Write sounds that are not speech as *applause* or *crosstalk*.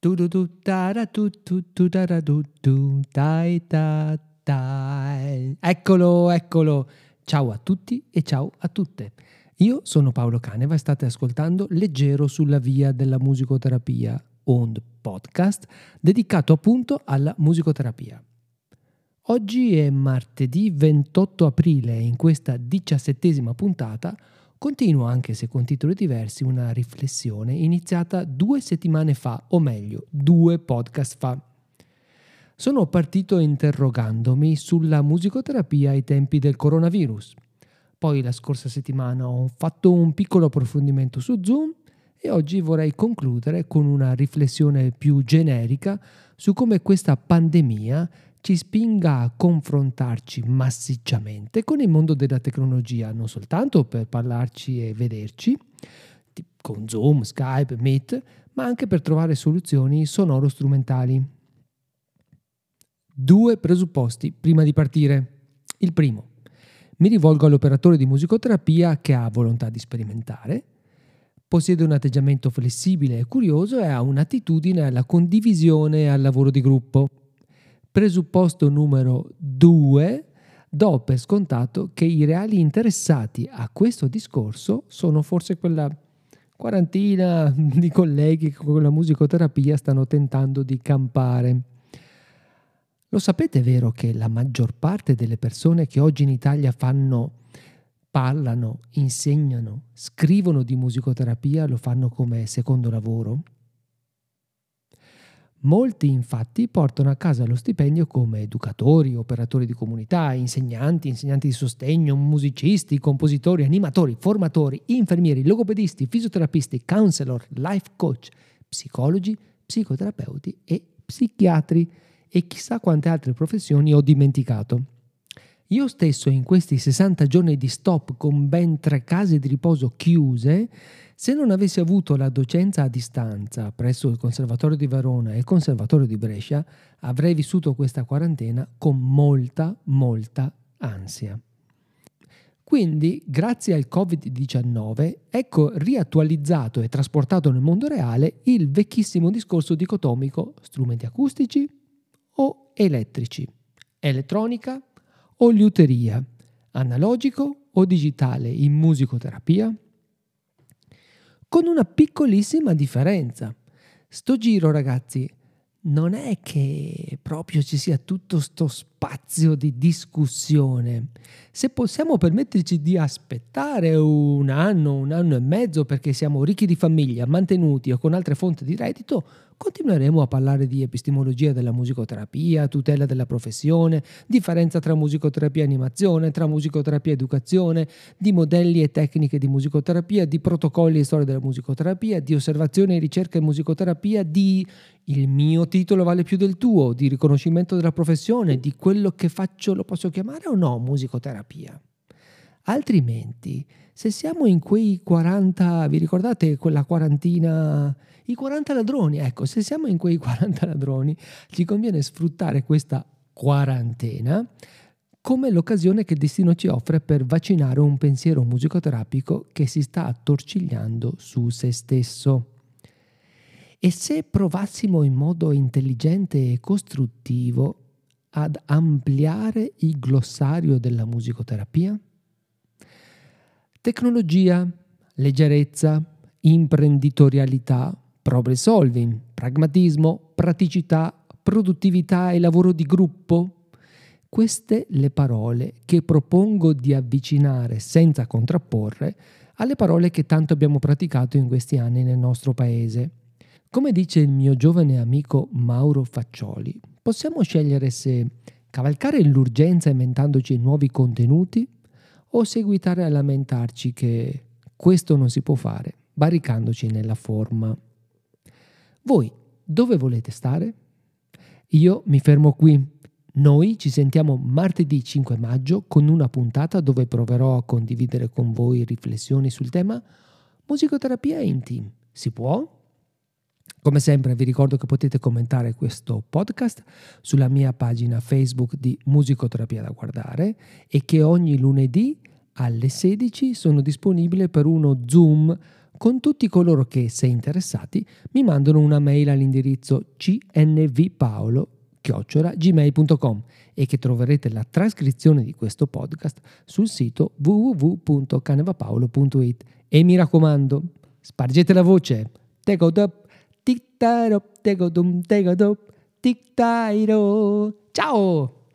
Tu tu tu ta da tu tu tu da tu tu dai da dai. Eccolo, eccolo. Ciao a tutti e ciao a tutte. Io sono Paolo Caneva e state ascoltando Leggero sulla via della musicoterapia, un podcast dedicato appunto alla musicoterapia. Oggi è martedì 28 aprile e in questa diciassettesima puntata Continuo, anche se con titoli diversi, una riflessione iniziata due settimane fa, o meglio, due podcast fa. Sono partito interrogandomi sulla musicoterapia ai tempi del coronavirus. Poi la scorsa settimana ho fatto un piccolo approfondimento su Zoom e oggi vorrei concludere con una riflessione più generica su come questa pandemia ci spinga a confrontarci massicciamente con il mondo della tecnologia, non soltanto per parlarci e vederci, con Zoom, Skype, Meet, ma anche per trovare soluzioni sonoro-strumentali. Due presupposti prima di partire. Il primo, mi rivolgo all'operatore di musicoterapia che ha volontà di sperimentare, possiede un atteggiamento flessibile e curioso e ha un'attitudine alla condivisione e al lavoro di gruppo presupposto numero due, do per scontato che i reali interessati a questo discorso sono forse quella quarantina *laughs* di colleghi che con la musicoterapia stanno tentando di campare. Lo sapete vero che la maggior parte delle persone che oggi in Italia fanno, parlano, insegnano, scrivono di musicoterapia lo fanno come secondo lavoro? Molti infatti portano a casa lo stipendio come educatori, operatori di comunità, insegnanti, insegnanti di sostegno, musicisti, compositori, animatori, formatori, infermieri, logopedisti, fisioterapisti, counselor, life coach, psicologi, psicoterapeuti e psichiatri e chissà quante altre professioni ho dimenticato. Io stesso in questi 60 giorni di stop con ben tre case di riposo chiuse se non avessi avuto la docenza a distanza presso il Conservatorio di Verona e il Conservatorio di Brescia, avrei vissuto questa quarantena con molta, molta ansia. Quindi, grazie al Covid-19, ecco riattualizzato e trasportato nel mondo reale il vecchissimo discorso dicotomico strumenti acustici o elettrici, elettronica o liuteria, analogico o digitale in musicoterapia, con una piccolissima differenza. Sto giro, ragazzi, non è che proprio ci sia tutto sto spazio di discussione. Se possiamo permetterci di aspettare un anno, un anno e mezzo perché siamo ricchi di famiglia, mantenuti o con altre fonti di reddito, continueremo a parlare di epistemologia della musicoterapia, tutela della professione, differenza tra musicoterapia e animazione, tra musicoterapia e educazione, di modelli e tecniche di musicoterapia, di protocolli e storia della musicoterapia, di osservazione e ricerca in musicoterapia, di il mio titolo vale più del tuo, di riconoscimento della professione, di quello che faccio lo posso chiamare o no musicoterapia. Altrimenti, se siamo in quei 40, vi ricordate quella quarantina i 40 ladroni, ecco, se siamo in quei 40 ladroni, ci conviene sfruttare questa quarantena come l'occasione che il destino ci offre per vaccinare un pensiero musicoterapico che si sta attorcigliando su se stesso. E se provassimo in modo intelligente e costruttivo ad ampliare il glossario della musicoterapia? Tecnologia, leggerezza, imprenditorialità, problem solving, pragmatismo, praticità, produttività e lavoro di gruppo. Queste le parole che propongo di avvicinare senza contrapporre alle parole che tanto abbiamo praticato in questi anni nel nostro paese. Come dice il mio giovane amico Mauro Faccioli, possiamo scegliere se cavalcare l'urgenza inventandoci nuovi contenuti o seguitare a lamentarci che questo non si può fare, barricandoci nella forma. Voi dove volete stare? Io mi fermo qui. Noi ci sentiamo martedì 5 maggio con una puntata dove proverò a condividere con voi riflessioni sul tema musicoterapia in team. Si può? Come sempre vi ricordo che potete commentare questo podcast sulla mia pagina Facebook di Musicoterapia da guardare e che ogni lunedì alle 16 sono disponibile per uno Zoom con tutti coloro che, se interessati, mi mandano una mail all'indirizzo cnvpaolo.gmail.com e che troverete la trascrizione di questo podcast sul sito www.canevapaolo.it. E mi raccomando, spargete la voce. Tegodop, tic-tarop, tegodum, tegodop, tic-tairo. Ciao!